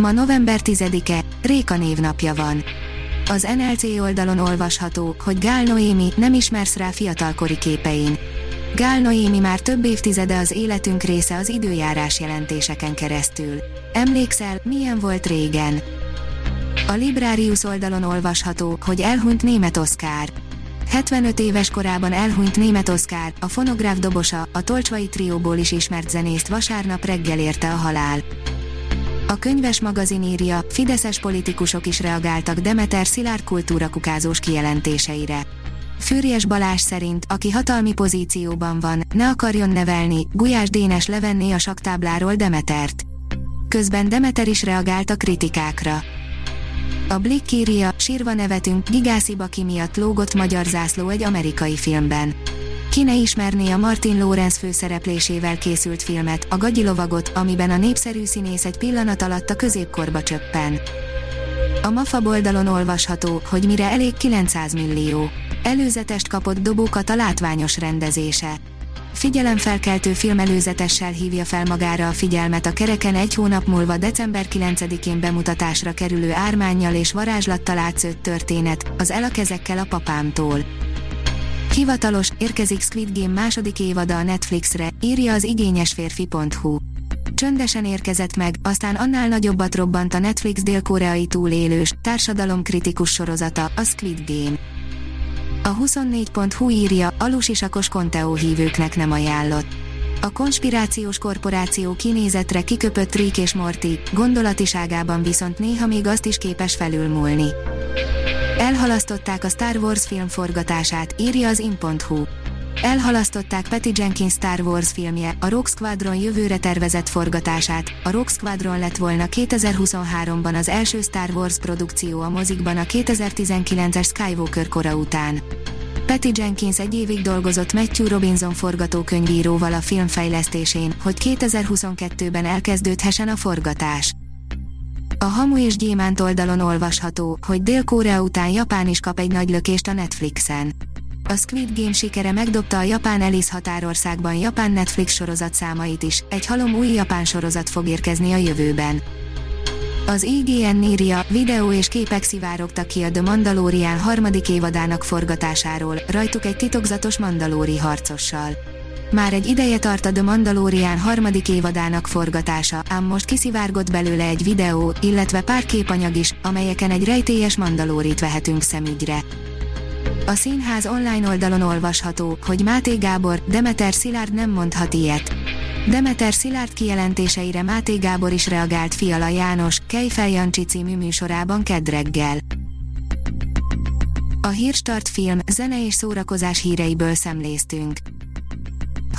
Ma november 10-e, Réka névnapja van. Az NLC oldalon olvasható, hogy Gál Noémi nem ismersz rá fiatalkori képein. Gál Noémi már több évtizede az életünk része az időjárás jelentéseken keresztül. Emlékszel, milyen volt régen? A Librarius oldalon olvasható, hogy elhunyt német Oszkár. 75 éves korában elhunyt német Oszkár, a fonográf dobosa, a Tolcsvai trióból is ismert zenészt vasárnap reggel érte a halál. A könyves magazin írja, fideszes politikusok is reagáltak Demeter Szilárd kultúrakukázós kijelentéseire. Fűrjes Balázs szerint, aki hatalmi pozícióban van, ne akarjon nevelni, Gulyás Dénes levenné a saktábláról Demetert. Közben Demeter is reagált a kritikákra. A Blick írja, sírva nevetünk, Gigászi Baki miatt lógott magyar zászló egy amerikai filmben. Ki ne ismerné a Martin Lawrence főszereplésével készült filmet, a Gagyilovagot, amiben a népszerű színész egy pillanat alatt a középkorba csöppen. A MAFA oldalon olvasható, hogy mire elég 900 millió. Előzetest kapott dobókat a látványos rendezése. Figyelemfelkeltő film előzetessel hívja fel magára a figyelmet a kereken egy hónap múlva december 9-én bemutatásra kerülő ármányjal és varázslattal átszőtt történet, az El a kezekkel a papámtól. Hivatalos, érkezik Squid Game második évada a Netflixre, írja az igényesférfi.hu. Csöndesen érkezett meg, aztán annál nagyobbat robbant a Netflix dél-koreai túlélős, társadalomkritikus sorozata, a Squid Game. A 24.hu írja, alusisakos Conteo hívőknek nem ajánlott. A konspirációs korporáció kinézetre kiköpött Rick és Morty, gondolatiságában viszont néha még azt is képes felülmúlni. Elhalasztották a Star Wars film forgatását, írja az in.hu. Elhalasztották Patty Jenkins Star Wars filmje, a Rogue Squadron jövőre tervezett forgatását. A Rogue Squadron lett volna 2023-ban az első Star Wars produkció a mozikban a 2019-es Skywalker kora után. Patty Jenkins egy évig dolgozott Matthew Robinson forgatókönyvíróval a film fejlesztésén, hogy 2022-ben elkezdődhessen a forgatás. A Hamu és Gyémánt oldalon olvasható, hogy Dél-Korea után Japán is kap egy nagy lökést a Netflixen. A Squid Game sikere megdobta a Japán Alice határországban Japán Netflix sorozat számait is, egy halom új japán sorozat fog érkezni a jövőben. Az IGN írja, videó és képek szivárogtak ki a The Mandalorian harmadik évadának forgatásáról, rajtuk egy titokzatos mandalóri harcossal. Már egy ideje tart a The Mandalorian harmadik évadának forgatása, ám most kiszivárgott belőle egy videó, illetve pár képanyag is, amelyeken egy rejtélyes mandalórit vehetünk szemügyre. A színház online oldalon olvasható, hogy Máté Gábor, Demeter Szilárd nem mondhat ilyet. Demeter Szilárd kijelentéseire Máté Gábor is reagált Fiala János, Kejfel Jancsi című műsorában kedreggel. A Hírstart film, zene és szórakozás híreiből szemléztünk.